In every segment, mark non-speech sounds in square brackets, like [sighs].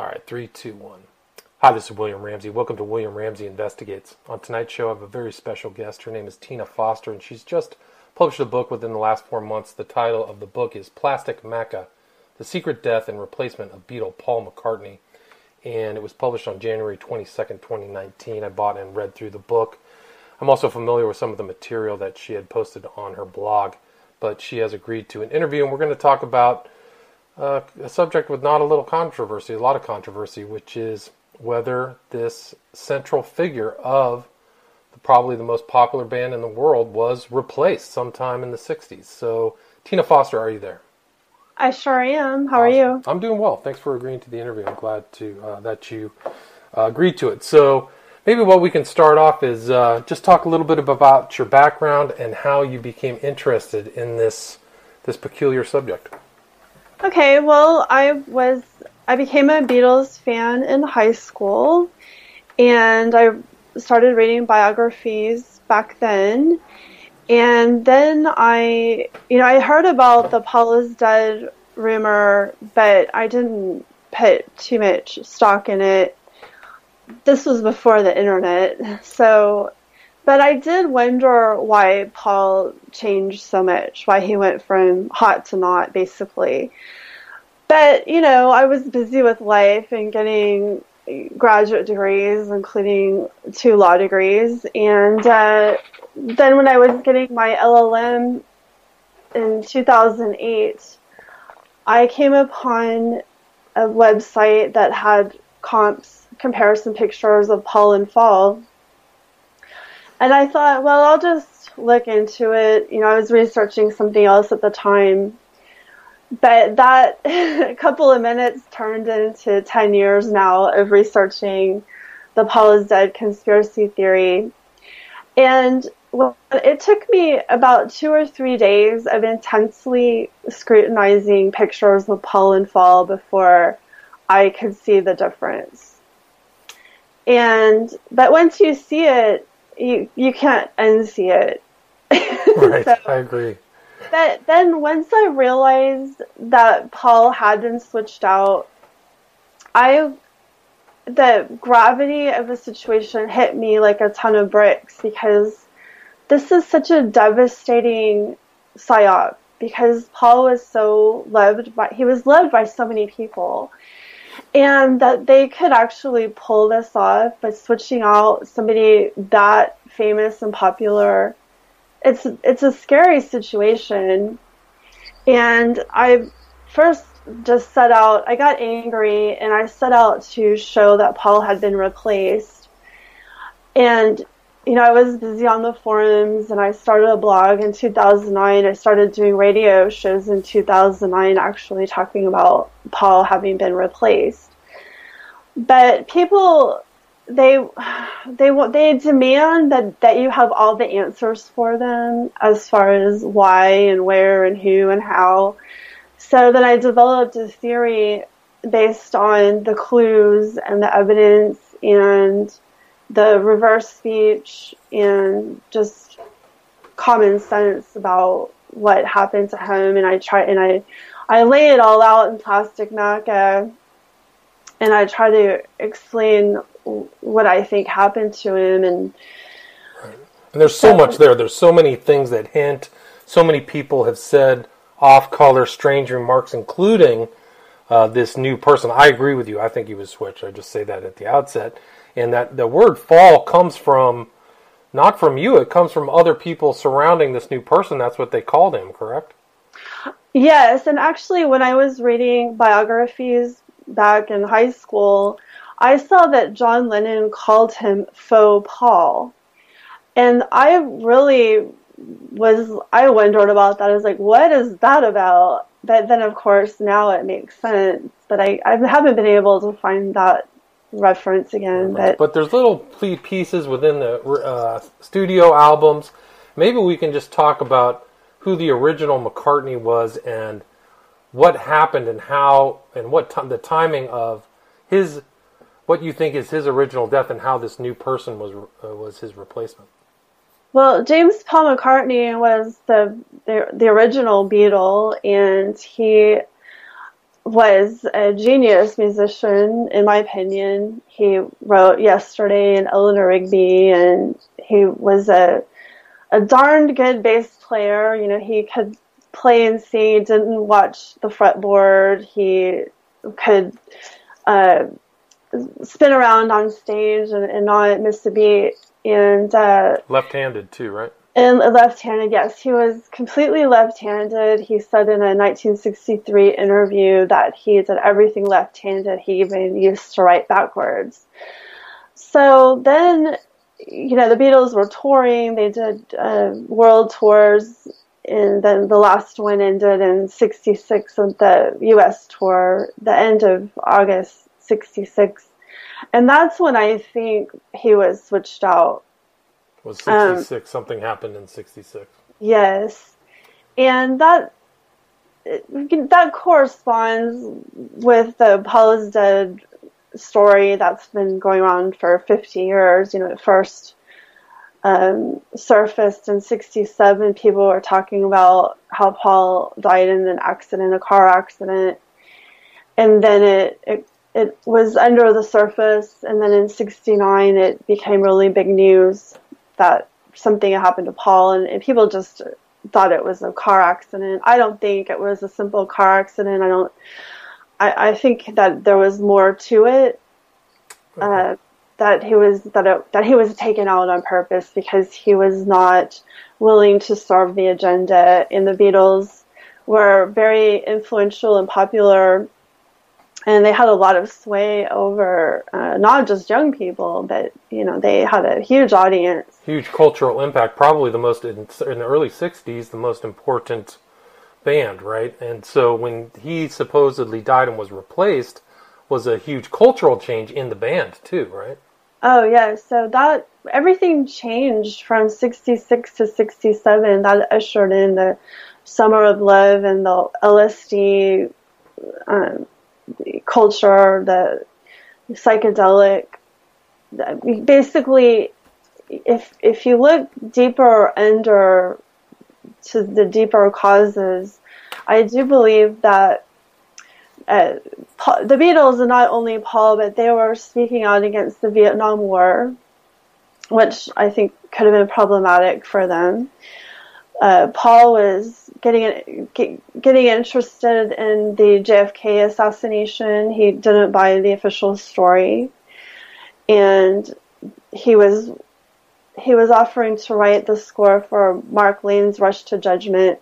All right, three, two, one. Hi, this is William Ramsey. Welcome to William Ramsey Investigates. On tonight's show, I have a very special guest. Her name is Tina Foster, and she's just published a book within the last four months. The title of the book is Plastic Macca The Secret Death and Replacement of Beatle Paul McCartney. And it was published on January 22nd, 2019. I bought and read through the book. I'm also familiar with some of the material that she had posted on her blog, but she has agreed to an interview, and we're going to talk about uh, a subject with not a little controversy, a lot of controversy, which is whether this central figure of the, probably the most popular band in the world was replaced sometime in the 60s. So, Tina Foster, are you there? I sure am. How awesome. are you? I'm doing well. Thanks for agreeing to the interview. I'm glad to uh, that you uh, agreed to it. So, maybe what we can start off is uh, just talk a little bit about your background and how you became interested in this this peculiar subject. Okay, well, I was I became a Beatles fan in high school, and I started reading biographies back then. And then I, you know, I heard about the Paul is dead rumor, but I didn't put too much stock in it. This was before the internet, so but I did wonder why Paul changed so much, why he went from hot to not, basically. But, you know, I was busy with life and getting graduate degrees, including two law degrees. And uh, then when I was getting my LLM in 2008, I came upon a website that had comps, comparison pictures of Paul and Faul and I thought, well, I'll just look into it. You know, I was researching something else at the time. But that [laughs] couple of minutes turned into 10 years now of researching the Paul is dead conspiracy theory. And it took me about two or three days of intensely scrutinizing pictures of Paul and Faul before I could see the difference. And, but once you see it, you you can't unsee it. [laughs] right, so, I agree. But then once I realized that Paul had been switched out, I the gravity of the situation hit me like a ton of bricks because this is such a devastating psyop because Paul was so loved by he was loved by so many people and that they could actually pull this off by switching out somebody that famous and popular. It's it's a scary situation, and I first just set out. I got angry, and I set out to show that Paul had been replaced, and you know, I was busy on the forums and I started a blog in 2009. I started doing radio shows in 2009 actually talking about Paul having been replaced. But people they they want, they demand that that you have all the answers for them as far as why and where and who and how. So then I developed a theory based on the clues and the evidence and the reverse speech and just common sense about what happened to him. And I try and I I lay it all out in plastic Macca and I try to explain what I think happened to him. And right. and there's so much there. There's so many things that hint. So many people have said off color strange remarks including uh, this new person. I agree with you. I think he was switched. I just say that at the outset and that the word Faul comes from not from you it comes from other people surrounding this new person. That's what they called him correct? Yes and actually when i was reading biographies back in high school i saw that john lennon called him faux paul and i really was i wondered about that. I was like what is that about? But then of course now it makes sense. But i, I haven't been able to find that reference again. But, but there's little plea pieces within the uh, studio albums. Maybe we can just talk about who the original McCartney was and what happened and how and what t- the timing of his what you think is his original death and how this new person was uh, was his replacement. Well, James Paul McCartney was the, the the original Beatle, and he was a genius musician, in my opinion. He wrote Yesterday and Eleanor Rigby, and he was a a darned good bass player. You know, he could play and sing, didn't watch the fretboard. He could uh, spin around on stage and, and, not miss a beat. And uh, left-handed too, right? And left-handed, yes. He was completely left-handed. He said in a 1963 interview that he did everything left-handed. He even used to write backwards. So then, you know, the Beatles were touring. They did uh, world tours, and then the last one ended in '66 with the U.S. tour, the end of August '66, and that's when I think he was switched out was 66 um, something happened in 66 yes. And that that corresponds with the Paul dead story that's been going on for 50 years. You know it first um, surfaced in 67 people were talking about how paul died in an accident a car accident. And then it, it it was under the surface. And then in 69 it became really big news that something had happened to Paul, and, and people just thought it was a car accident. I don't think it was a simple car accident. I don't. I, I think that there was more to it. Uh, that he was that it, that he was taken out on purpose because he was not willing to serve the agenda. And the Beatles were very influential and popular and they had a lot of sway over uh, not just young people, but you know they had a huge audience. Huge cultural impact. Probably the most in, in, the early '60s, the most important band, right? And so when he supposedly died and was replaced, was a huge cultural change in the band too, right? Oh yeah, so that everything changed from '66 to '67. That ushered in the Summer of Love and the LSD. Um, culture, the psychedelic. Basically, if if you look deeper under to the deeper causes, I do believe that uh, the Beatles, and not only Paul, but they were speaking out against the Vietnam War, which I think could have been problematic for them. Uh, Paul was getting getting interested in the JFK assassination. He didn't buy the official story, and he was he was offering to write the score for Mark Lane's Rush to Judgment,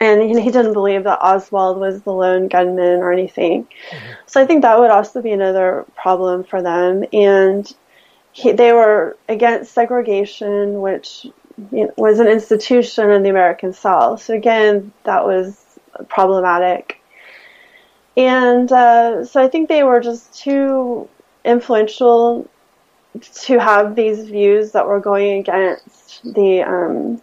and he, he didn't believe that Oswald was the lone gunman or anything. Mm-hmm. So I think that would also be another problem for them, and. He, they were against segregation, which was an institution in the American South. So again, that was problematic. And uh, so I think they were just too influential to have these views that were going against the, um,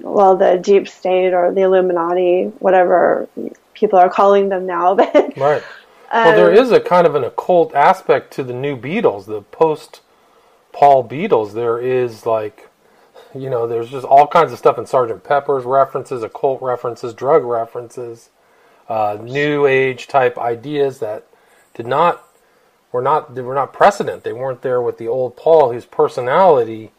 well, the deep state or the Illuminati, whatever people are calling them now. [laughs] But right. Well, there is a kind of an occult aspect to the new Beatles, the post Paul Beatles. There is like you know, there's just all kinds of stuff in Sergeant Pepper's references, occult references, drug references, uh, new age type ideas that did not were not they were not precedent. They weren't there with the old Paul, whose personality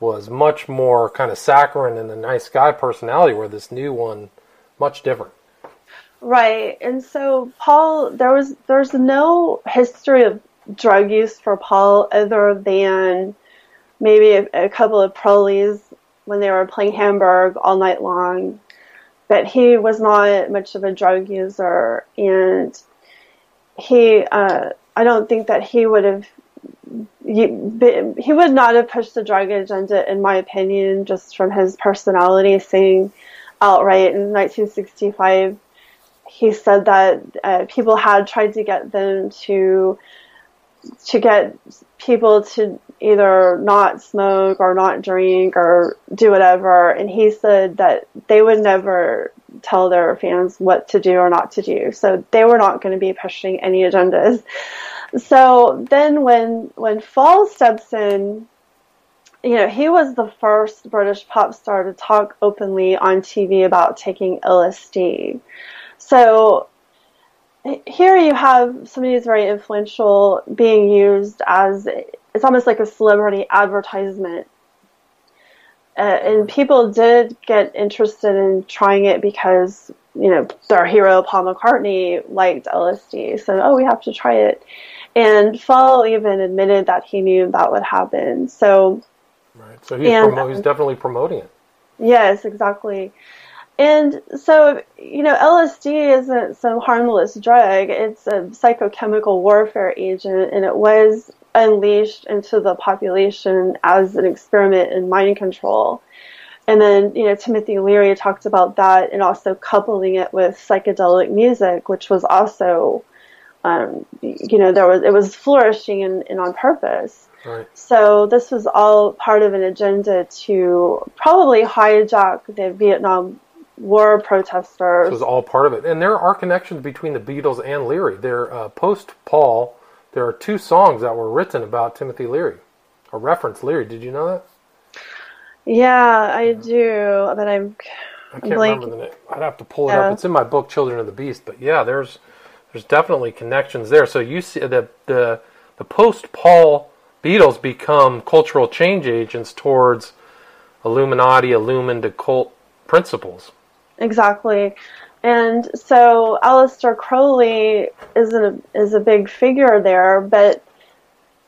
was much more kind of saccharine and a nice guy personality, where this new one much different. Right, and so Paul, there was there's no history of drug use for Paul other than maybe a, a couple of prellies when they were playing Hamburg all night long. But he was not much of a drug user, and he, uh, I don't think that he would have, he, would not have pushed the drug agenda, in my opinion, just from his personality, saying outright in 1965, he said that uh, people had tried to get them to to get people to either not smoke or not drink or do whatever. And he said that they would never tell their fans what to do or not to do. So they were not going to be pushing any agendas. So then when, when Faul steps in, you know, he was the first British pop star to talk openly on TV about taking LSD. So here you have somebody who's very influential being used as it's almost like a celebrity advertisement. Uh, and people did get interested in trying it because you know their hero Paul McCartney liked LSD, so oh we have to try it. And Faul even admitted that he knew that would happen. So, right. So he's, and, promo- he's definitely promoting it. Yes, exactly. And so, you know, LSD isn't some harmless drug. It's a psychochemical warfare agent, and it was unleashed into the population as an experiment in mind control. And then, you know, Timothy Leary talked about that and also coupling it with psychedelic music, which was also, um, you know, there was, it was flourishing and, and on purpose. Right. So this was all part of an agenda to probably hijack the Vietnam War protesters. This was all part of it, and there are connections between the Beatles and Leary. There, uh, post Paul, there are two songs that were written about Timothy Leary, a reference Leary. Did you know that? Yeah, I do, but I'm. I can't remember the name. I'd have to pull it yeah. up. It's in my book, Children of the Beast. But yeah, there's there's definitely connections there. So you see the the the post Paul Beatles become cultural change agents towards Illuminati, illumined occult principles. Exactly. And so Aleister Crowley is a, is a big figure there, but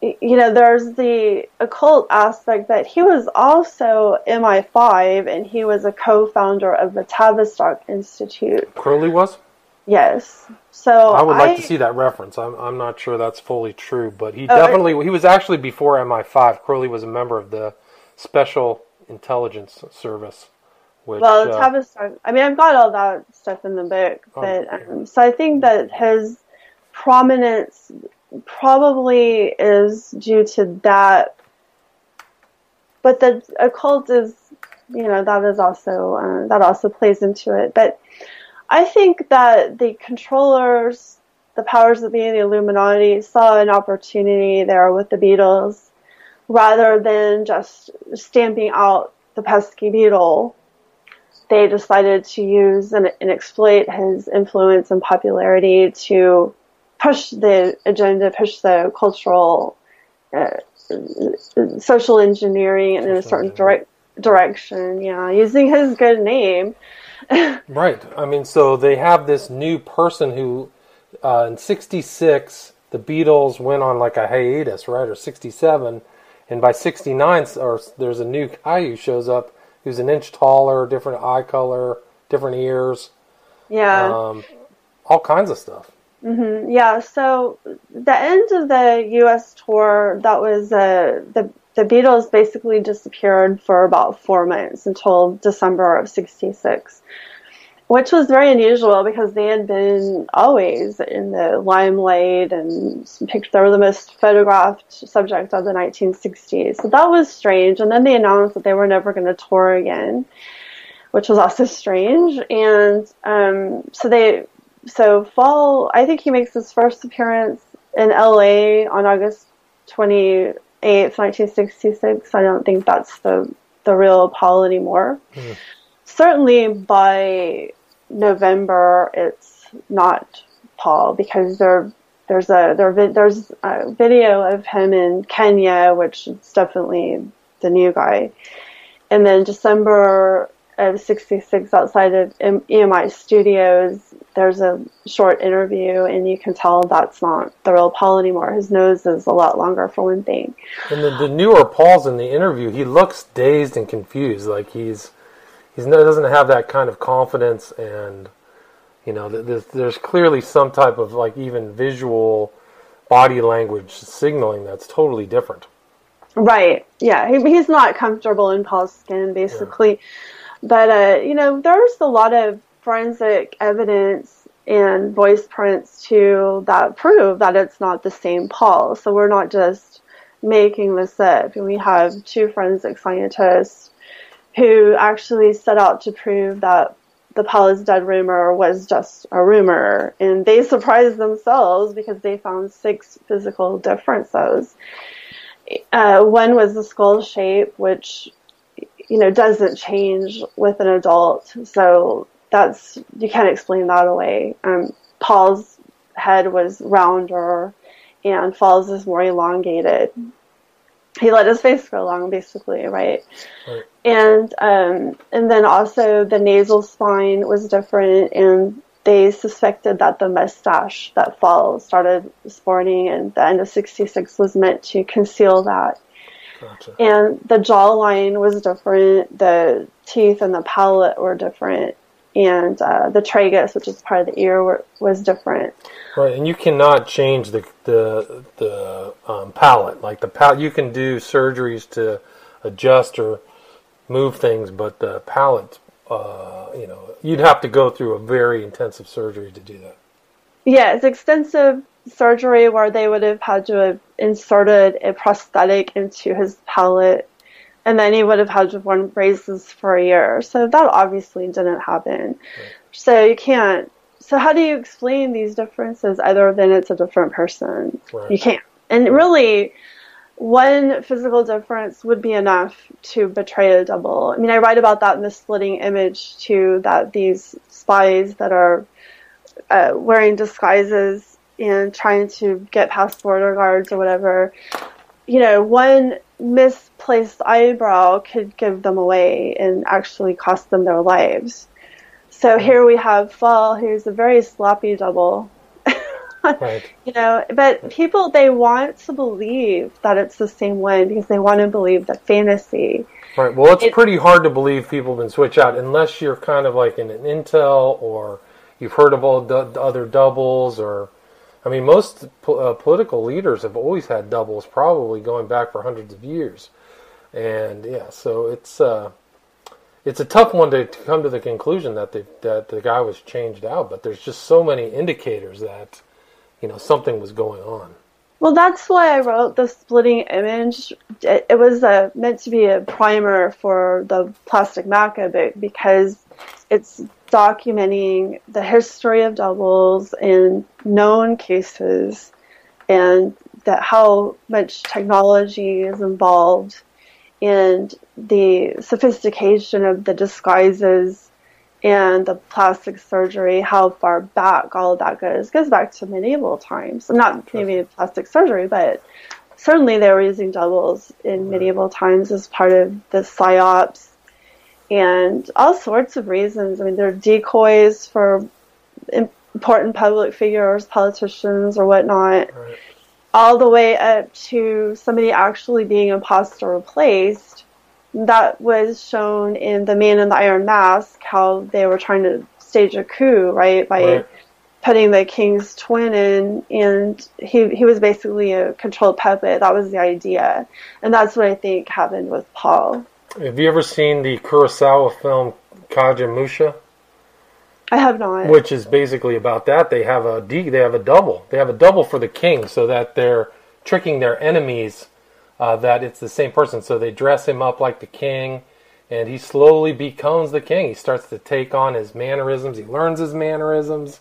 you know, there's the occult aspect that he was also MI5 and he was a co-founder of the Tavistock Institute. Crowley was? Yes. So I would like I, to see that reference. I'm I'm not sure that's fully true, but he oh, definitely he was actually before MI5. Crowley was a member of the Special Intelligence Service. Which, well, the uh, Tavistock. I mean, I've got all that stuff in the book, oh, but um, so I think that his prominence probably is due to that. But the occult is, you know, that is also uh, that also plays into it. But I think that the controllers, the powers that be, the Illuminati, saw an opportunity there with the Beatles, rather than just stamping out the pesky Beatle. They decided to use and, and exploit his influence and popularity to push the agenda, push the cultural, uh, social engineering in a certain direct, direction. Yeah, using his good name. [laughs] right. I mean, so they have this new person who, uh, in '66, the Beatles went on like a hiatus, right, or '67, and by '69, or there's a new guy who shows up who's an inch taller, different eye color, different ears. Yeah. Um, all kinds of stuff. Mm-hmm. Yeah. So the end of the U.S. tour, that was uh, the the Beatles basically disappeared for about four months until December of '66, which was very unusual because they had been always in the limelight and picked. They were the most photographed subject of the 1960s, so that was strange. And then they announced that they were never going to tour again, which was also strange. And um, so they so Faul, I think he makes his first appearance in LA on August 28th, 1966. I don't think that's the, the real Paul anymore. Mm. Certainly by November, it's not Paul because there, there's a, there, there's a video of him in Kenya, which is definitely the new guy. And then December of 66 outside of EMI Studios, there's a short interview, and you can tell that's not the real Paul anymore. His nose is a lot longer, for one thing. And the, the newer Paul's in the interview, he looks dazed and confused, like he's he's doesn't have that kind of confidence, and you know, there's, there's clearly some type of like even visual body language signaling that's totally different. Right. Yeah. He, he's not comfortable in Paul's skin, basically. Yeah. But, uh, you know, there's a lot of forensic evidence and voice prints too that prove that it's not the same Paul. So we're not just making this up. We have two forensic scientists who actually set out to prove that the Paul is dead rumor was just a rumor. And they surprised themselves because they found six physical differences. Uh, one was the skull shape, which you know, doesn't change with an adult. So that's, you can't explain that away. Um, Paul's head was rounder and Faul's is more elongated. He let his face go long, basically, right? Right. And um, and then also the nasal spine was different, and they suspected that the mustache that Falls started sporting and the end of '66 was meant to conceal that. Gotcha. And the jawline was different, the teeth and the palate were different, and uh, the tragus, which is part of the ear, were, was different. Right, and you cannot change the the the um, palate. Like the palate, you can do surgeries to adjust or move things, but the palate, uh, you know, you'd have to go through a very intensive surgery to do that. Yeah, it's extensive surgery where they would have had to have inserted a prosthetic into his palate, and then he would have had to wear braces for a year. So that obviously didn't happen. So you can't. So how do you explain these differences other than it's a different person? Right. You can't. And really, one physical difference would be enough to betray a double. I mean, I write about that in the splitting image too. That these spies that are uh, wearing disguises and trying to get past border guards or whatever, you know, one misplaced eyebrow could give them away and actually cost them their lives. So here we have Faul, who's a very sloppy double. [laughs] Right. You know, but people they want to believe that it's the same one because they want to believe the fantasy. Right. Well, it's It- pretty hard to believe people can switch out unless you're kind of like in an Intel or you've heard of all the the other doubles or. I mean, most po- uh, political leaders have always had doubles, probably going back for hundreds of years, and yeah, so it's uh, it's a tough one to, to come to the conclusion that the that the guy was changed out. But there's just so many indicators that you know something was going on. Well, that's why I wrote the splitting image. It, it was uh meant to be a primer for the Plastic Macca book because it's documenting the history of doubles in known cases and that how much technology is involved and the sophistication of the disguises and the plastic surgery, how far back all of that goes, goes back to medieval times. Not maybe plastic surgery, but certainly they were using doubles in medieval times as part of the psyops and all sorts of reasons. I mean, they're decoys for important public figures, politicians, or whatnot, Right. all the way up to somebody actually being imposter replaced. That was shown in The Man in the Iron Mask, how they were trying to stage a coup, right, by Right. putting the king's twin in, and he he was basically a controlled puppet. That was the idea, and that's what I think happened with Paul. Have you ever seen the Kurosawa film Kagemusha? I have not. which is basically about that. They have a D, they have a double. They have a double for the king, so that they're tricking their enemies uh, that it's the same person. So they dress him up like the king, and he slowly becomes the king. He starts to take on his mannerisms. He learns his mannerisms.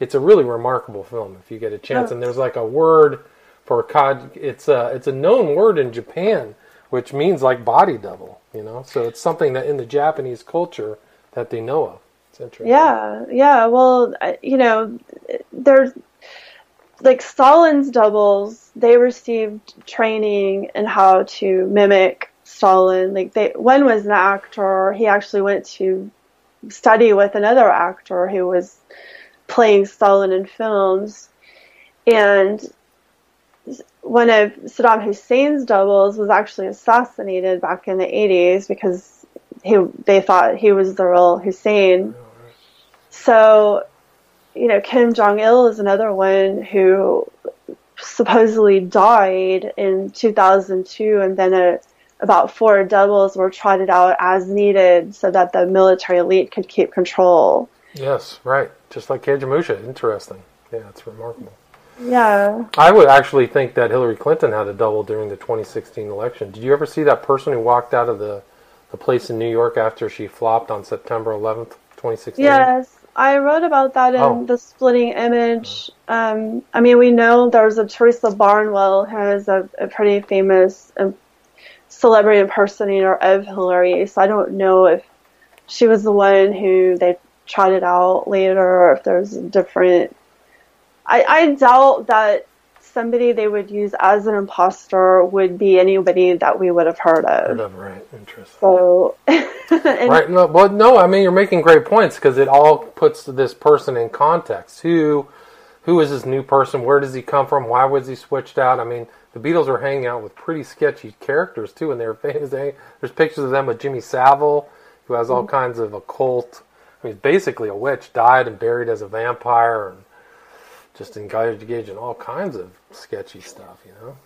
It's a really remarkable film if you get a chance. Oh. And there's like a word for kaj. It's a it's a known word in Japan, which means like body double. You know, so it's something that in the Japanese culture that they know of. It's interesting. Yeah, yeah. Well, you know, there's like Stalin's doubles. They received training in how to mimic Stalin. Like they, one was an actor. He actually went to study with another actor who was playing Stalin in films, and one of Saddam Hussein's doubles was actually assassinated back in the 80s because he they thought he was the real Hussein. Oh, so, you know, Kim Jong Il is another one who supposedly died in 2002, and then a, about four doubles were trotted out as needed so that the military elite could keep control. Yes, right. Just like Kagemusha. Interesting. Yeah, it's remarkable. Yeah. I would actually think that Hillary Clinton had a double during the 2016 election. Did you ever see that person who walked out of the, the place in New York after she flopped on September 11th, 2016? Yes, I wrote about that in Oh. the splitting image. Um, I mean, we know there's a Teresa Barnwell who is a, a pretty famous um, celebrity impersonator of Hillary. So I don't know if she was the one who they tried it out later, or if there's a different I, I doubt that somebody they would use as an imposter would be anybody that we would have heard Heard of. of, right? Interesting. So, [laughs] Right. No, well, no. I mean, you're making great points because it all puts this person in context. Who, who is this new person? Where does he come from? Why was he switched out? I mean, the Beatles were hanging out with pretty sketchy characters too, and [laughs] they were famous. There's pictures of them with Jimmy Savile, who has all mm-hmm. kinds of occult. I mean, he's basically a witch, died and buried as a vampire, and just engaged in all kinds of sketchy stuff. You know.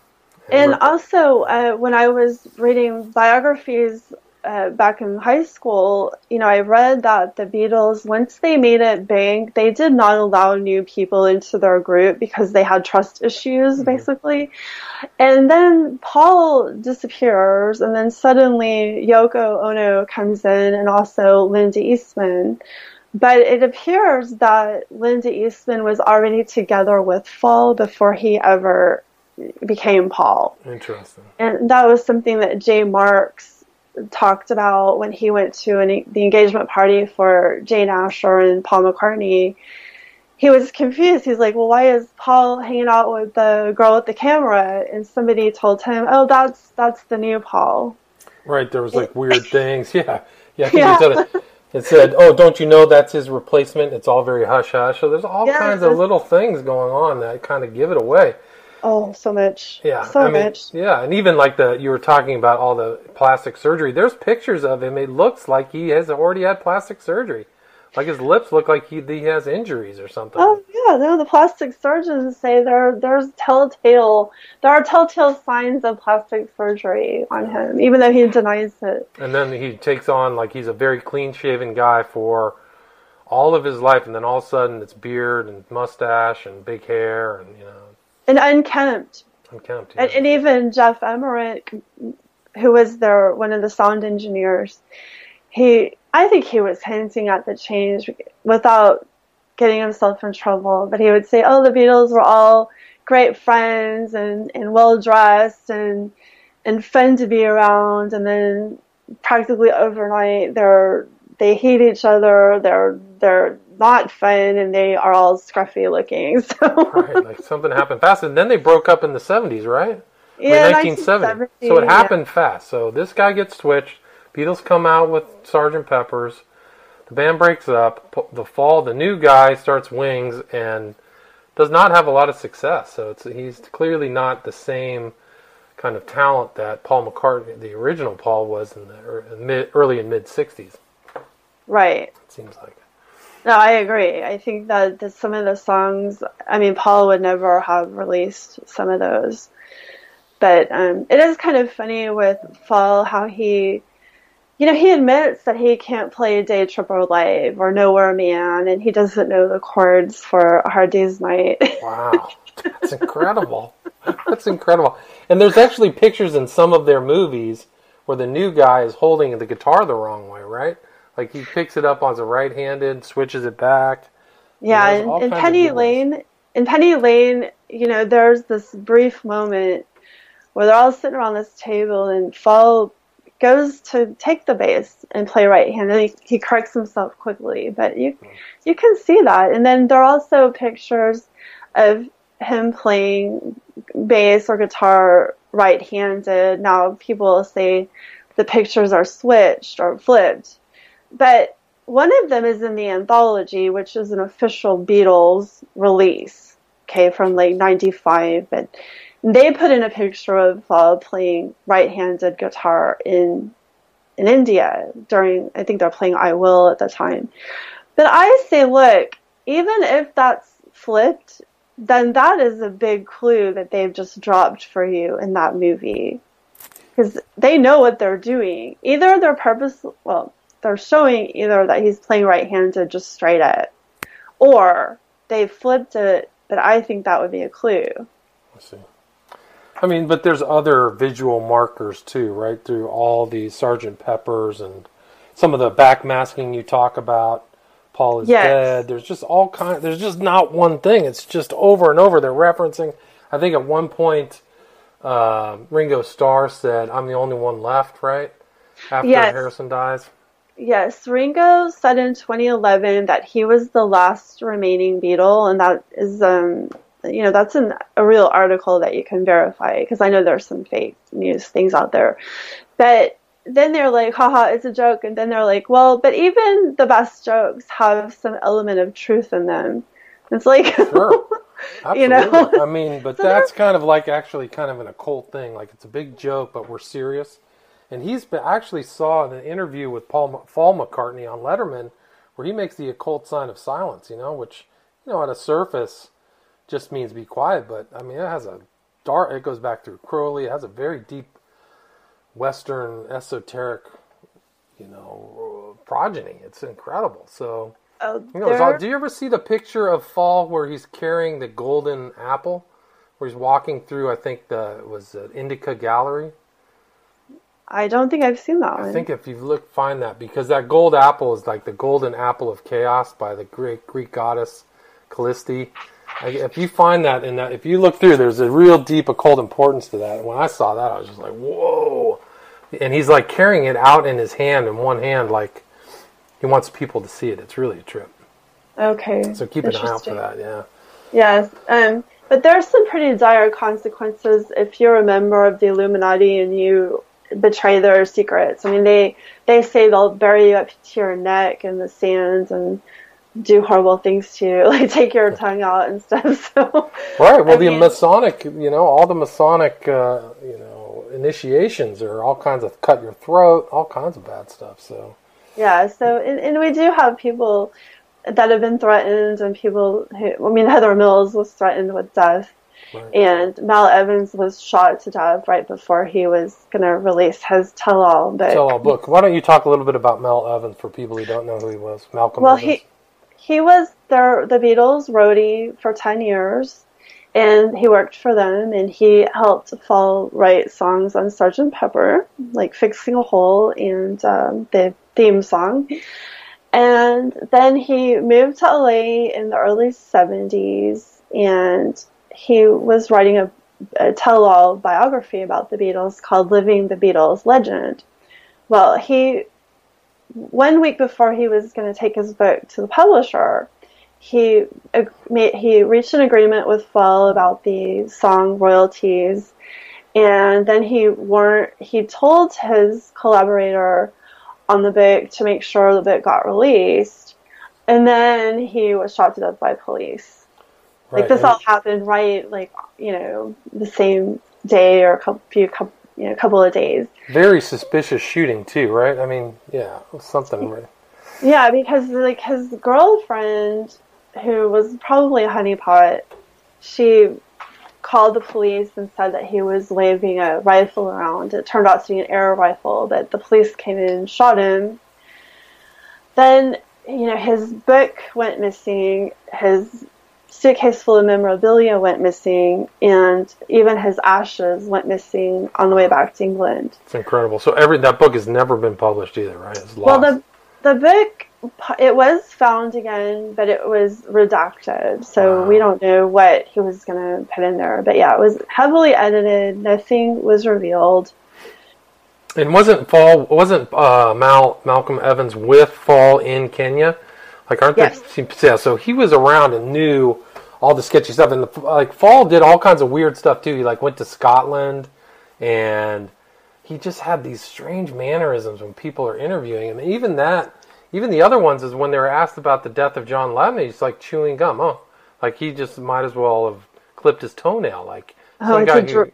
And we're- also, uh, when I was reading biographies uh, back in high school, you know, I read that the Beatles, once they made it big, they did not allow new people into their group because they had trust issues, basically. And then Paul disappears, and then suddenly Yoko Ono comes in, and also Linda Eastman. But it appears that Linda Eastman was already together with Paul before he ever became Paul. interesting. And that was something that Jay Marks talked about when he went to an, the engagement party for Jane Asher and Paul McCartney. He was confused. He's like, well, why is Paul hanging out with the girl with the camera? And somebody told him, oh, that's, that's the new Paul. Right, there was like [laughs] weird things. Yeah, yeah. Yeah. It, said it. it said, "Oh, don't you know that's his replacement?" It's all very hush hush. So there's all Yes. kinds of little things going on that kind of give it away. Oh, so much. Yeah, So I mean, much. yeah, and even like the you were talking about all the plastic surgery. There's pictures of him. It looks like he has already had plastic surgery. Like his lips look like he he has injuries or something. Oh yeah, no. The plastic surgeons say there there's telltale there are telltale signs of plastic surgery on him, even though he denies it. And then he takes on like he's a very clean shaven guy for all of his life, and then all of a sudden it's beard and mustache and big hair and you know And unkempt. unkempt. Yeah. And, and even Geoff Emerick, who was their one of the sound engineers, he I think he was hinting at the change without getting himself in trouble. But he would say, "Oh, the Beatles were all great friends and, and well dressed and and fun to be around." And then practically overnight, they're they hate each other. They're they're not fun and they are all scruffy looking. [laughs] So right, like something happened fast, and then they broke up in the seventies, right? yeah, Like 1970. So it yeah. happened fast. So this guy gets switched. Beatles come out with Sergeant Pepper's. The band breaks up. The Faul, the new guy starts Wings and does not have a lot of success. So it's he's clearly not the same kind of talent that Paul McCartney, the original Paul, was in the mid, early and mid '60s. Right. It seems like. No, I agree. I think that, that some of the songs, I mean, Paul would never have released some of those. But um, it is kind of funny with Faul how he, you know, he admits that he can't play Day Tripper Live or Nowhere Man, and he doesn't know the chords for A Hard Day's Night. [laughs] Wow, that's incredible. That's incredible. And there's actually pictures in some of their movies where the new guy is holding the guitar the wrong way, right? Like he picks it up as a right-handed, switches it back. Yeah, in, all in Penny. Lane, in Penny Lane, you know, there's this brief moment where they're all sitting around this table and Faul goes to take the bass and play right hand, and he, he corrects himself quickly. But you you can see that, and then there are also pictures of him playing bass or guitar right-handed. Now people say the pictures are switched or flipped, but one of them is in the anthology, which is an official Beatles release, okay, from like '95. But they put in a picture of uh, playing right-handed guitar in in India during, I think they're playing "I Will" at the time. But I say, look, even if that's flipped, then that is a big clue that they've just dropped for you in that movie. Because they know what they're doing. Either they're purpose, well, they're showing either that he's playing right-handed just straight up, or they flipped it. But I think that would be a clue. I see. I mean, but there's other visual markers too, right? Through all the Sergeant Peppers and some of the backmasking you talk about. Paul is Yes. dead. There's just all kind. There's just not one thing. It's just over and over. They're referencing. I think at one point, uh, Ringo Starr said, "I'm the only one left." Right after Yes. Harrison dies. Yes, Ringo said in 2011 that he was the last remaining Beatle, and that is, um, you know, that's an, a real article that you can verify because I know there's some fake news things out there. But then they're like, haha, it's a joke. And then they're like, well, but even the best jokes have some element of truth in them. It's like, Sure. [laughs] You know? I mean, but So that's kind of like actually kind of an occult thing. Like it's a big joke, but we're serious. And he's been, actually saw in an interview with Paul Paul McCartney on Letterman, where he makes the occult sign of silence. You know, which you know at a surface just means be quiet, but I mean it has a dark. It goes back through Crowley. It has a very deep Western esoteric, you know, progeny. It's incredible. So. oh, You know, there- do you ever see the picture of Faul where he's carrying the golden apple? Where he's walking through, I think the it was uh, Indica Gallery. I don't think I've seen that I one. think if you look, find that because that gold apple is like the golden apple of chaos by the great Greek goddess Callisti. If you find that in that, if you look through, there's a real deep occult importance to that. And when I saw that, I was just like, whoa! And he's like carrying it out in his hand, in one hand, like he wants people to see it. It's really a trip. okay. So keep an eye out for that. Yeah. Yes, um, but there are some pretty dire consequences if you're a member of the Illuminati and you betray their secrets. I mean, they they say they'll bury you up to your neck in the sand and do horrible things to you, [laughs] like take your tongue out and stuff. [laughs] So, Right. Well, I the mean- Masonic, you know, all the Masonic, uh, you know, initiations are all kinds of cut your throat, all kinds of bad stuff. So, yeah. So, and, and we do have people that have been threatened, and people who, I mean, Heather Mills was threatened with death. right. and Mal Evans was shot to death right before he was going to release his tell-all book. tell all book. Why don't you talk a little bit about Mel Evans for people who don't know who he was? Malcolm well, Evans. he he was their the Beatles roadie for ten years, and he worked for them, and he helped Faul write songs on Sgt. Pepper, like "Fixing a Hole" and um, the theme song. And then he moved to LA in the early 70s and he was writing a, a tell all biography about the Beatles called Living the Beatles Legend. Well, he, one week before he was going to take his book to the publisher, he made, he reached an agreement with Faul about the song royalties, and then he warned he told his collaborator on the book to make sure the book got released, and then he was shot to death by police. right. Like this all happened right, like you know, the same day or a couple, few, couple, you know, couple of days. very suspicious shooting too, right? I mean, yeah, something. Yeah, because like his girlfriend, who was probably a honeypot, she called the police and said that he was waving a rifle around. It turned out to be an air rifle, but the police came in and shot him. Then, you know, his book went missing, his suitcase full of memorabilia went missing, and even his ashes went missing on the way back to England. It's incredible. So every that book has never been published either, right? It's lost. Well, the the book it was found again, but it was redacted, so Wow. we don't know what he was going to put in there. But yeah, it was heavily edited. Nothing was revealed. And wasn't Faul wasn't uh, Mal Malcolm Evans with Faul in Kenya? Like, aren't Yes. they? Yeah. So he was around and knew all the sketchy stuff. And the, like Faul did all kinds of weird stuff too. He like went to Scotland, and he just had these strange mannerisms when people are interviewing him. And even that, even the other ones is when they were asked about the death of John Lennon, he's like chewing gum. Oh, like he just might as well have clipped his toenail. Like Oh, some guy who.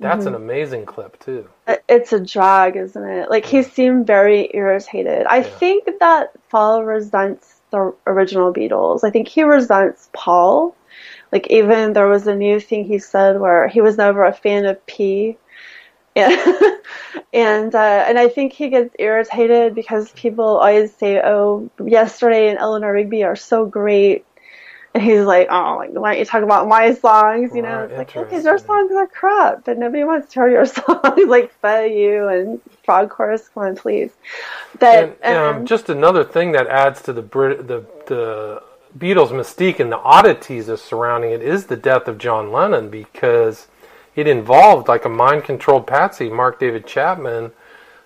That's an mm-hmm. amazing clip too. It's a drag, isn't it? Like he seemed very irritated. I think that Faul resents the original Beatles. I think he resents Paul. Like even there was a new thing he said where he was never a fan of P. And [laughs] and, uh, and I think he gets irritated because people always say, "Oh, yesterday and Eleanor Rigby are so great," and he's like, "Oh, like why don't you talk about my songs?" You know, Right, it's like okay, your songs are crap, but nobody wants to hear your [laughs] songs like "For You" and "Frog Chorus." Come on, please. But And um, um, just another thing that adds to the Brit- the the Beatles' mystique and the oddities of surrounding it is the death of John Lennon because it involved like a mind controlled patsy, Mark David Chapman,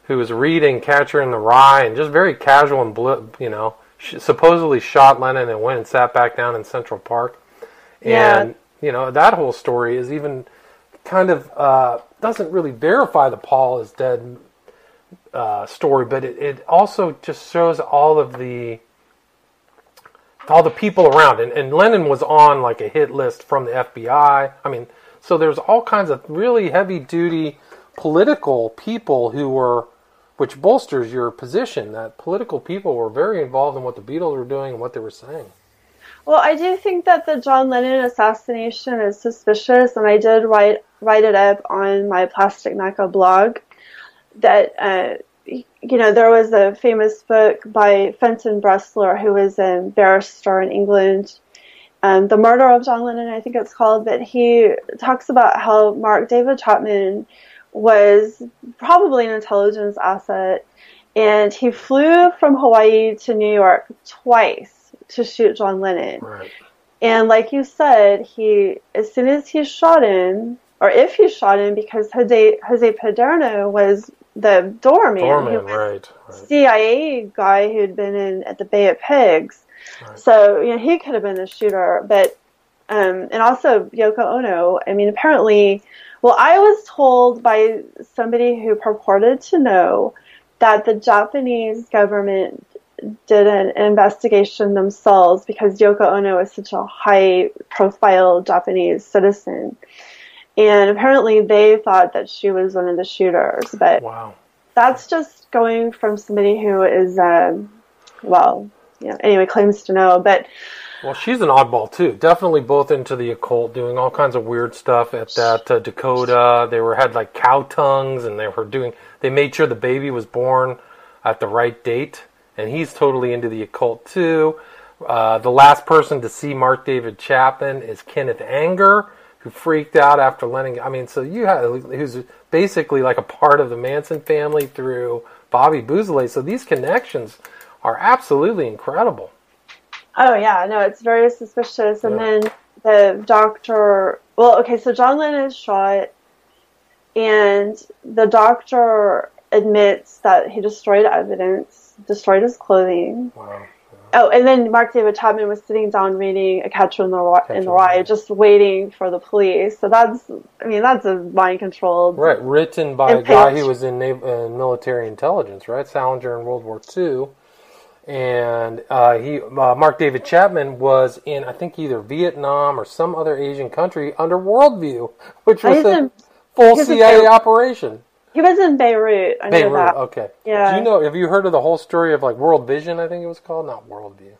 who was reading Catcher in the Rye and just very casual and bl- you know supposedly shot Lennon and went and sat back down in Central Park. Yeah. And you know that whole story is even kind of uh, doesn't really verify the Paul is dead uh, story, but it, it also just shows all of the all the people around. And, and Lennon was on like a hit list from the FBI. I mean, so there's all kinds of really heavy duty political people who were, which bolsters your position that political people were very involved in what the Beatles were doing and what they were saying. Well, I do think that the John Lennon assassination is suspicious, and I did write write it up on my Plastic Macca blog. That uh, you know, there was a famous book by Fenton Bresler, who was a barrister in England, um, "The Murder of John Lennon," I think it's called. But he talks about how Mark David Chapman was probably an intelligence asset, and he flew from Hawaii to New York twice to shoot John Lennon. Right. And like you said, he as soon as he shot him, or if he shot him, because Jose Jose Perdomo was the doorman, Doorman, right. right. CIA guy who'd been in at the Bay of Pigs. Right. So you know he could have been the shooter, but um, and also Yoko Ono. I mean, apparently, well, I was told by somebody who purported to know that the Japanese government did an investigation themselves because Yoko Ono is such a high profile Japanese citizen. And apparently they thought that she was one of the shooters, but Wow. that's just going from somebody who is, um, well, you know, anyway, claims to know. But Well, she's an oddball too. Definitely both into the occult, doing all kinds of weird stuff at that uh, Dakota. They were had like cow tongues, and they were doing. They made sure the baby was born at the right date, and he's totally into the occult too. Uh, the last person to see Mark David Chapman is Kenneth Anger, who freaked out after Lennon. I mean, so you had who's basically like a part of the Manson family through Bobby Beausoleil. So these connections are absolutely incredible. Oh yeah, no, it's very suspicious. And Yeah. then the doctor, well, okay, so John Lennon is shot, and the doctor admits that he destroyed evidence, destroyed his clothing. Wow. Oh, and then Mark David Chapman was sitting down reading A Catcher in the Rye, in Catcher in the Rye. Just waiting for the police. So that's, I mean, that's a mind controlled. Right, written by a guy who was in uh, military intelligence, right? Salinger in World War II, and uh, he uh, Mark David Chapman was in I think either Vietnam or some other Asian country under Worldview, which was a full CIA operation. He was in Beirut. I know Beirut, that. okay. Yeah. Do you know? Have you heard of the whole story of like World Vision? I think it was called, not Worldview.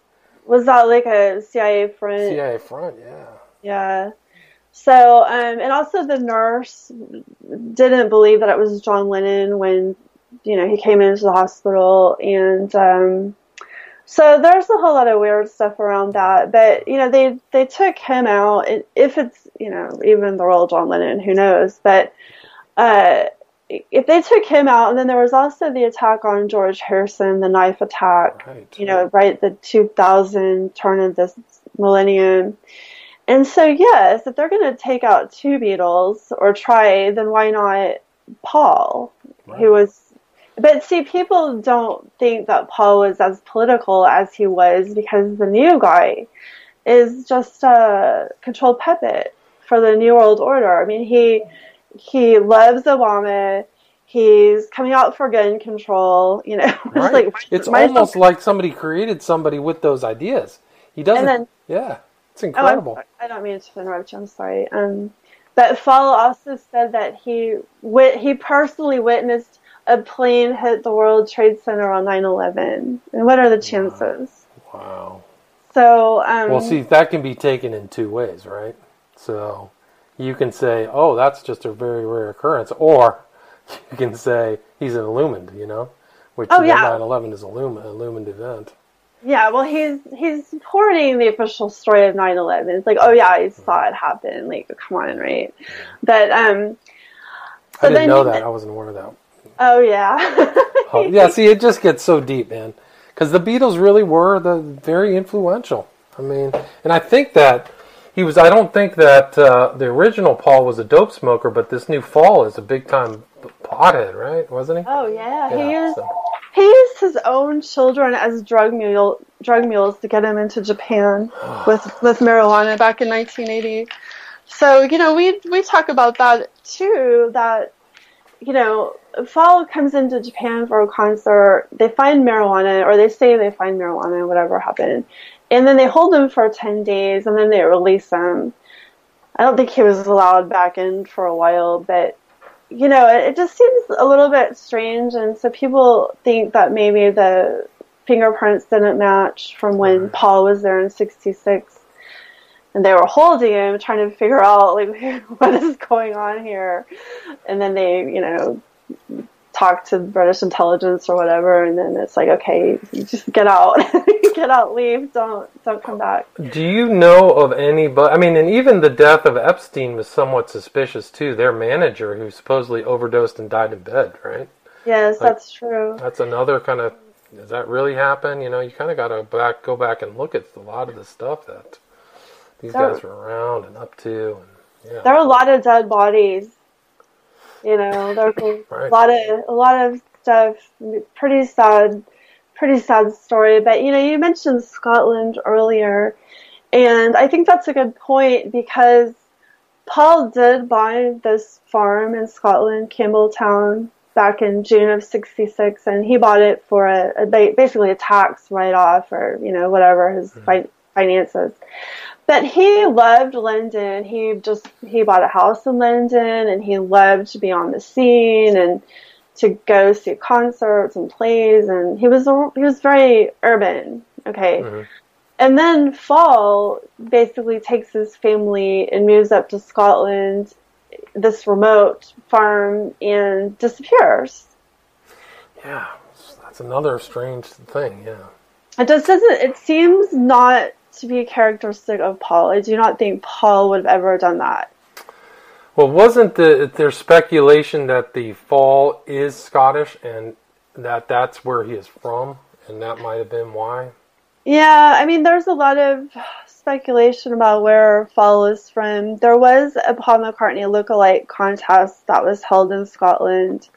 Was that like a CIA front? CIA front, yeah. Yeah. So, um, and also the nurse didn't believe that it was John Lennon when, you know, he came into the hospital. And, um, so there's a whole lot of weird stuff around that. But, you know, they, they took him out. If it's, you know, even the real John Lennon, who knows? But, uh, if they took him out, and then there was also the attack on George Harrison, the knife attack Right. you know, right, the 2000 turn of this millennium. And so, yes, if they're going to take out two Beatles or try, then why not Paul, who was. But see, people don't think that Paul was as political as he was because the new guy is just a controlled puppet for the New World Order. I mean, he he loves Obama. He's coming out for gun control. You know, [laughs] it's Right. like it's almost like somebody created somebody with those ideas. He doesn't. then- yeah, it's Oh, incredible. sorry. I don't mean to interrupt you. I'm sorry. Um, but Faul also said that he wit- he personally witnessed a plane hit the World Trade Center on 9/11. And what are the chances? wow. So, um, Well, see, that can be taken in two ways, right? So you can say, oh, that's just a very rare occurrence, or you can say he's an illumined, you know, which Oh, yeah. 9/11 is a illumined, illumined event. yeah. Well, he's he's supporting the official story of 9/11. It's like, oh yeah, I saw it happen. Like, come on, right? But um, so I didn't know that. I wasn't aware of that. Oh yeah. [laughs] Oh, yeah, see, it just gets so deep, man. Because the Beatles really were the very influential. I mean, and I think that he was. I don't think that uh, the original Paul was a dope smoker, but this new Faul is a big time pothead, right? Wasn't he? Oh yeah, he Yeah, used so- he used his own children as drug mule drug mules to get him into Japan [sighs] with with marijuana back in 1980. So you know we we talk about that too. That you know Faul comes into Japan for a concert. They find marijuana, or they say they find marijuana, whatever happened, and then they hold him for 10 days, and then they release him. I don't think he was allowed back in for a while, but you know, it, it just seems a little bit strange, and so people think that maybe the fingerprints didn't match from when Right. Paul was there in '66, and they were holding him, trying to figure out like [laughs] what is going on here, and then they, you know, talk to British intelligence or whatever, and then it's like, okay, just get out, [laughs] get out, leave, don't don't come back. Do you know of any? But I mean, and even the death of Epstein was somewhat suspicious too. Their manager, who supposedly overdosed and died in bed, right? Yes, Like- that's true. That's another kind of. Does that really happen? You know, you kind of got to back, go back and look at a lot of the stuff that these There- guys were around and up to, and yeah. There are a lot of dead bodies. You know, there's a [laughs] Right. lot of a lot of stuff. Pretty sad, pretty sad story. But you know, you mentioned Scotland earlier, and I think that's a good point because Paul did buy this farm in Scotland, Campbeltown, back in June of '66, and he bought it for a, a basically a tax write-off or you know whatever his mm-hmm. fi- finances. But he loved London. He just he bought a house in London, and he loved to be on the scene and to go see concerts and plays. And he was he was very urban. Okay, Mhm. and then Faul basically takes his family and moves up to Scotland, this remote farm, and disappears. Yeah, that's another strange thing. Yeah. It just doesn't. It seems not to be a characteristic of Paul. I do not think Paul would have ever done that. Well, wasn't the, there speculation that the Faul is Scottish and that that's where he is from, and that might have been why? Yeah, I mean, there's a lot of speculation about where Faul is from. There was a Paul McCartney lookalike contest that was held in Scotland,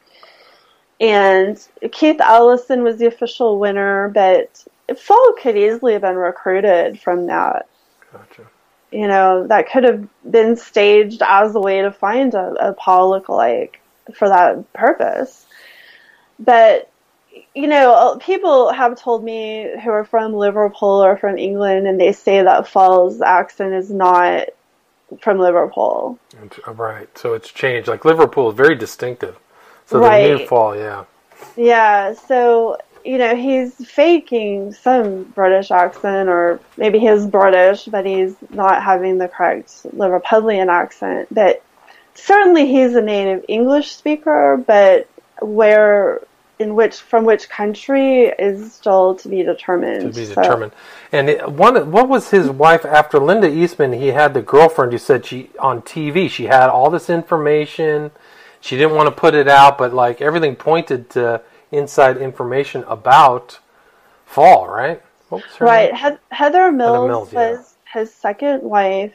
and Keith Allison was the official winner, but Faul could easily have been recruited from that. Gotcha. You know, that could have been staged as a way to find a, a Paul lookalike for that purpose. But you know, people have told me who are from Liverpool or from England, and they say that Faul's accent is not from Liverpool. Uh, Right. So it's changed. Like Liverpool is very distinctive. So the new Faul, yeah. Yeah, so you know, he's faking some British accent, or maybe he's British, but he's not having the correct Liverpudlian accent. But certainly he's a native English speaker, but where, in which, from which country is still to be determined. to be So- determined. And one, what was his wife after Linda Eastman? He had the girlfriend who said she on TV she had all this information. She didn't want to put it out, but like everything pointed to inside information about Faul. Right? Her Right. He- Heather Mills, Mills, yeah. was his second wife,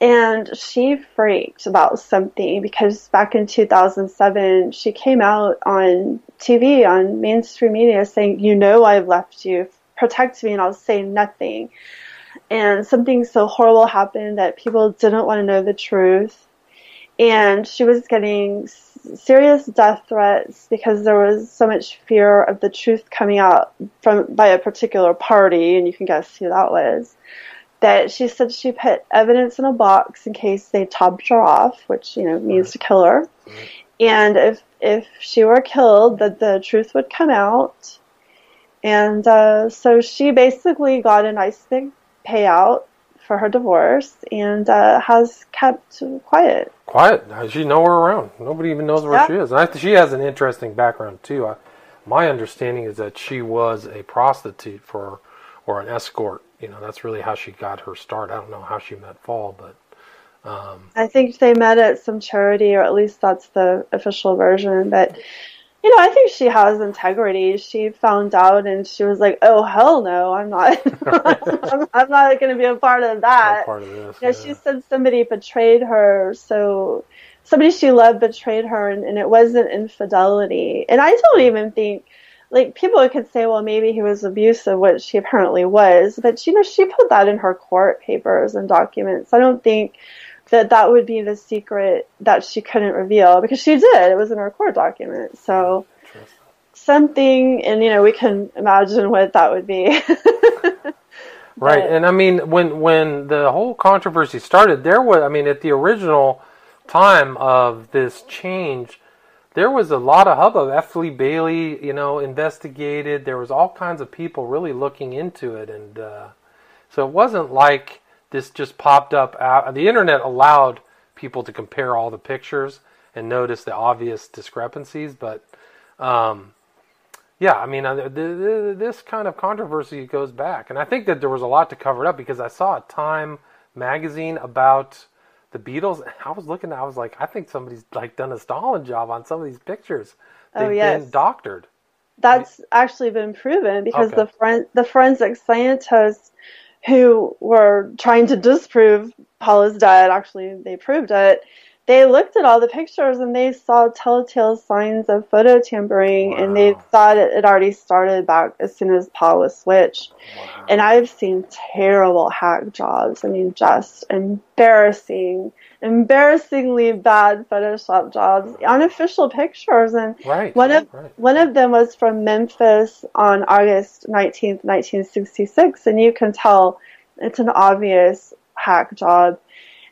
and she freaked about something because back in 2007, she came out on TV, on mainstream media, saying, You know, I've left you. Protect me, and I'll say nothing. And something so horrible happened that people didn't want to know the truth. And she was getting serious death threats because there was so much fear of the truth coming out from by a particular party, and you can guess who that was. That she said she put evidence in a box in case they topped her off, which you know means to kill her. And if if she were killed, that the truth would come out. And uh, so she basically got a nice big payout for her divorce and uh, has kept quiet. Quiet. She nowhere around. Nobody even knows where Yeah. she is. And I, she has an interesting background too. I, my understanding is that she was a prostitute for, or an escort. You know, that's really how she got her start. I don't know how she met Faul, but I think they met at some charity, or at least that's the official version. But you know, I think she has integrity. She found out, and she was like, "Oh hell no, I'm not. [laughs] I'm, I'm not going to be a part of that." part of this. You know, yeah. she said somebody betrayed her, so somebody she loved betrayed her and, and it wasn't infidelity. And I don't even think like people could say, well, maybe he was abusive, which he apparently was, but you know, she put that in her court papers and documents. I don't think that that would be the secret that she couldn't reveal because she did. It was in her court document. So something, and you know, we can imagine what that would be. [laughs] right, and I mean, when when the whole controversy started, there was, I mean, at the original time of this change there was a lot of hubbub. F. Lee Bailey, you know, investigated. There was all kinds of people really looking into it, and uh, so it wasn't like this just popped up. Out. The internet allowed people to compare all the pictures and notice the obvious discrepancies, but um, yeah, I mean, uh, this kind of controversy goes back, and I think that there was a lot to cover it up because I saw a Time magazine about the Beatles. [laughs] I was looking, I was like, I think somebody's like done a Stalin job on some of these pictures. Oh, They've oh, yes. been doctored. That's actually been proven because okay. the fren- the forensic scientists who were trying to disprove Paul is dead, actually they proved it. They looked at all the pictures and they saw telltale signs of photo tampering, wow. and they thought it had already started back as soon as Paul was switched. Wow. And I've seen terrible hack jobs. I mean, just embarrassing, embarrassingly bad Photoshop jobs on official pictures. And right, one of right. one of them was from Memphis on August nineteenth, nineteen sixty six, and you can tell it's an obvious hack job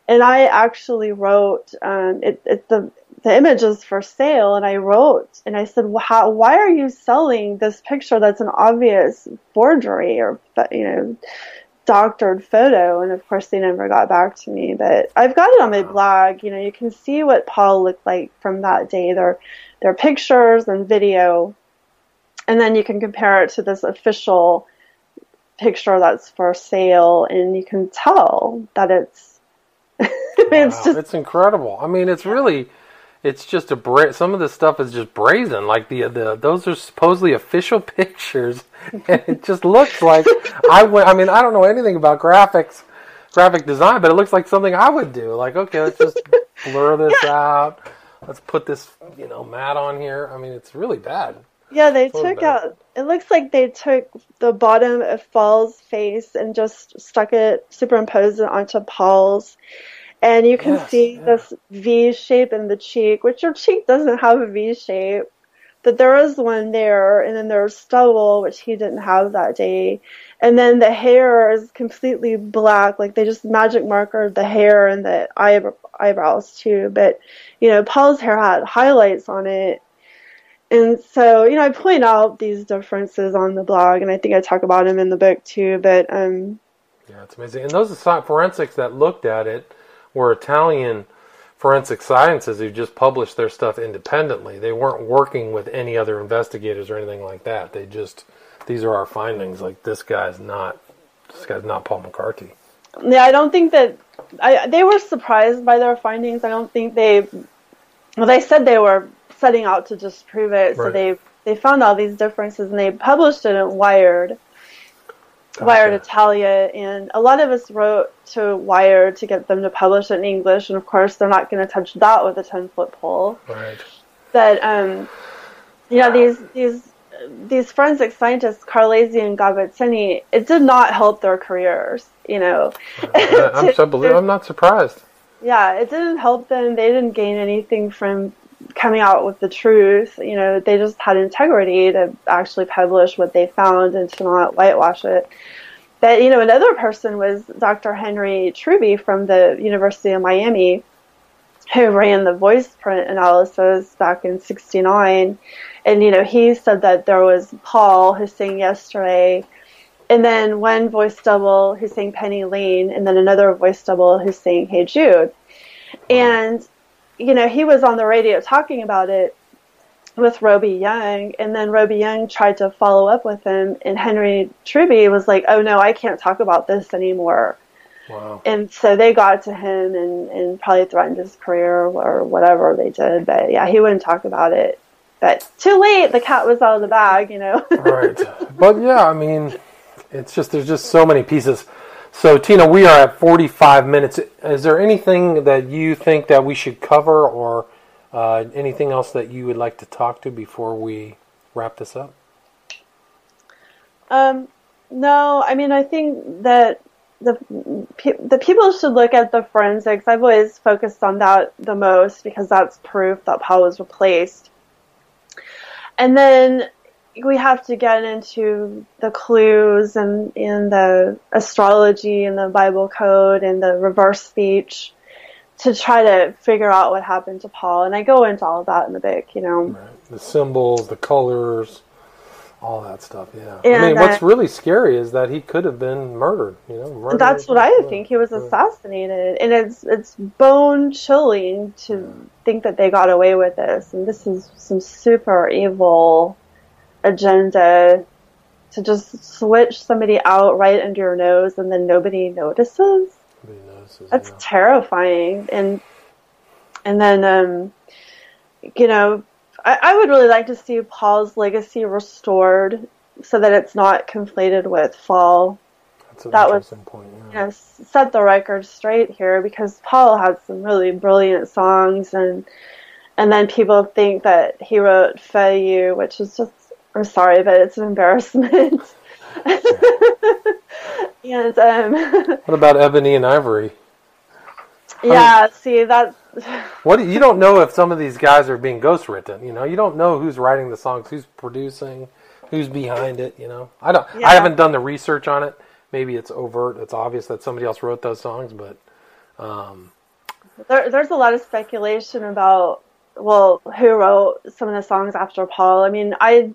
and I actually wrote um, it, it, the the image is for sale, and I wrote and I said, well, how, why are you selling this picture that's an obvious forgery or you know doctored photo? And of course, they never got back to me. But I've got it on my blog. You know, you can see what Paul looked like from that day. There are pictures and video, and then you can compare it to this official picture that's for sale, and you can tell that it's [laughs] it's wow, just it's incredible. I mean, it's really it's just a bra- some of the stuff is just brazen like the the those are supposedly official [laughs] pictures. And it just looks like [laughs] I went I mean I don't know anything about graphics graphic design but it looks like something I would do. Like okay let's just blur this yeah. out. Let's put this you know mat on here. I mean it's really bad. Yeah they took out it looks like they took the bottom of Paul's face and just stuck it superimposed it onto Paul's and you can yes, see yeah. this V shape in the cheek, which your cheek doesn't have a V shape, but there is one there, and then there's stubble, which he didn't have that day, and then the hair is completely black, like they just magic markered the hair and the eyebrows too. But you know, Paul's hair had highlights on it. And so, you know, I point out these differences on the blog, and I think I talk about them in the book too. But um, yeah, it's amazing. And those are forensics that looked at it were Italian forensic sciences who just published their stuff independently. They weren't working with any other investigators or anything like that. They just these are our findings. Like this guy's not this guy's not Paul McCartney. Yeah, I don't think that I they were surprised by their findings. I don't think they well they said they were setting out to disprove it. So they they found all these differences and they published it in Wired. Gotcha. Wired Italia, and a lot of us wrote to Wired to get them to publish it in English, and of course they're not going to touch that with a ten foot pole. Right. But um, you know these these these forensic scientists, Carlesi and Gavazzeni, it did not help their careers. You know, [laughs] I'm so I'm not surprised. Yeah, it didn't help them. They didn't gain anything from coming out with the truth. You know, they just had integrity to actually publish what they found and to not whitewash it. But, you know, another person was Dr. Henry Truby from the University of Miami, who ran the voice print analysis back in 69. And, you know, he said that there was Paul who sang yesterday, and then one voice double who sang Penny Lane, and then another voice double who sang Hey Jude. And you know, he was on the radio talking about it with Roby Yonge, and then Roby Yonge tried to follow up with him, and Henry Truby was like, "Oh no, I can't talk about this anymore." Wow. And so they got to him and, and probably threatened his career or whatever they did. But yeah, he wouldn't talk about it. But too late, the cat was out of the bag, you know. right. But yeah, I mean, it's just there's just so many pieces So Tina, we are at 45 minutes. Is there anything that you think that we should cover, or uh, anything else that you would like to talk to before we wrap this up? Um, no, I mean, I think that the the people should look at the forensics. I've always focused on that the most because that's proof that Paul was replaced. And then we have to get into the clues and in the astrology and the Bible code and the reverse speech to try to figure out what happened to Paul. And I go into all of that in the book, you know. Right. The symbols, the colors, all that stuff. Yeah. And I mean, what's really scary is that he could have been murdered. You know, murdered. That's what I think. He was assassinated, and it's it's bone chilling to think that they got away with this. And this is some super evil agenda to just switch somebody out right under your nose, and then nobody notices. Nobody notices, That's yeah. terrifying. And and then um, you know, I, I would really like to see Paul's legacy restored so that it's not conflated with Faul That's an that was- interesting point. Yeah. you know, set the record straight here because Paul had some really brilliant songs and and then people think that he wrote "Fuh You," which is just I'm sorry, but it's an embarrassment. [laughs] and um, [laughs] What about Ebony and Ivory? yeah, see that [laughs] What you don't know if some of these guys are being ghost written. You know, you don't know who's writing the songs, who's producing, who's behind it. You know, I don't. Yeah. I haven't done the research on it. Maybe it's overt. It's obvious that somebody else wrote those songs, but um, there, there's a lot of speculation about well who wrote some of the songs after Paul. I mean, I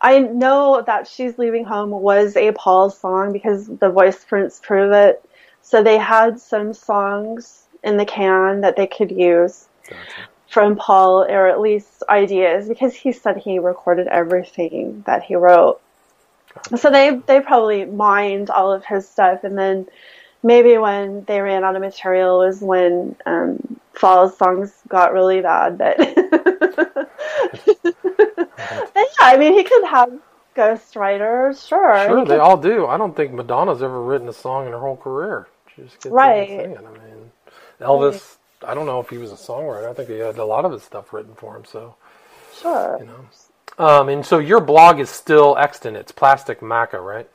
I know that "She's Leaving Home" was a Paul song because the voice prints prove it. So they had some songs in the can that they could use gotcha. from Paul, or at least ideas, because he said he recorded everything that he wrote. Gotcha. So they they probably mined all of his stuff, and then maybe when they ran out of material was when um, Faul's songs got really bad. But, [laughs] but yeah, I mean, he could have ghostwriters, sure. Sure, He they could- all do. I don't think Madonna's ever written a song in her whole career. She just gets Right. I mean, Elvis. I don't know if he was a songwriter. I think he had a lot of his stuff written for him. So sure. you know. Um, and so your blog is still extant. It's Plastic Macca, right?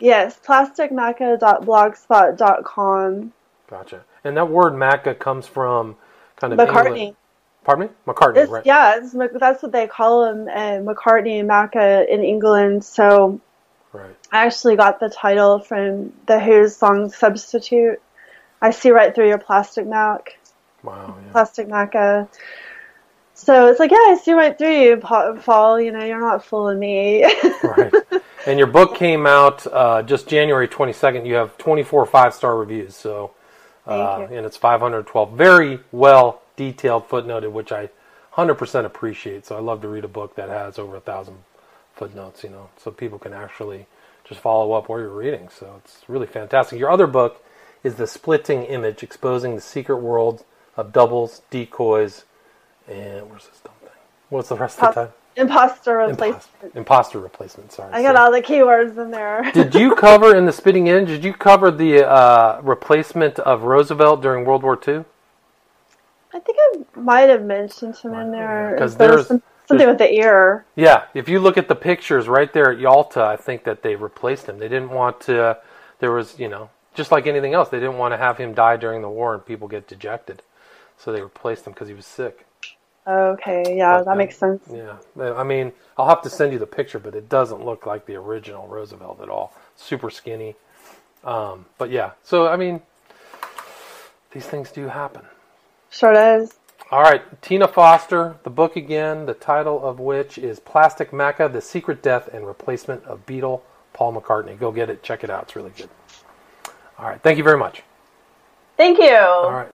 Yes, plasticmacca.blogspot.com. Gotcha. And that word Macca comes from kind of McCartney. England- Pardon me, McCartney, It's, right? Yeah, it's, that's what they call him, uh, McCartney and Macca in England. So Right. I actually got the title from the Who's song Substitute. I see right through your plastic Mac, Wow. Yeah. plastic Macca. So it's like, yeah, I see right through you, Pa- Paul. You know, you're not fooling me. right. [laughs] And your book came out uh, just January 22nd. You have 24 five star reviews. So, uh, and it's 512. Very well detailed, footnoted, which I 100% appreciate. So I love to read a book that has over a thousand footnotes. You know, so people can actually just follow up where you're reading. So it's really fantastic. Your other book is the Splitting Image, exposing the secret world of doubles, decoys, and where's this dumb thing? What's the rest of the time? Imposter replacement. imposter replacement. Sorry. I got all the keywords in there. [laughs] did you cover in the spitting in? Did you cover the uh, replacement of Roosevelt during World War II? I think I might have mentioned him in there. 'cause There there's- something with the ear. Yeah, if you look at the pictures right there at Yalta, I think that they replaced him. They didn't want to. There was, you know, just like anything else, they didn't want to have him die during the war and people get dejected, so they replaced him because he was sick. Okay, yeah, But, that um, makes sense. Yeah, I mean, I'll have to send you the picture, but it doesn't look like the original Roosevelt at all. Super skinny. Um, but yeah, so I mean, these things do happen. Sure does. All right, Tina Foster, the book again, the title of which is Plastic Macca: The Secret Death and Replacement of Beatle Paul McCartney. Go get it, check it out. It's really good. All right, thank you very much. Thank you. All right.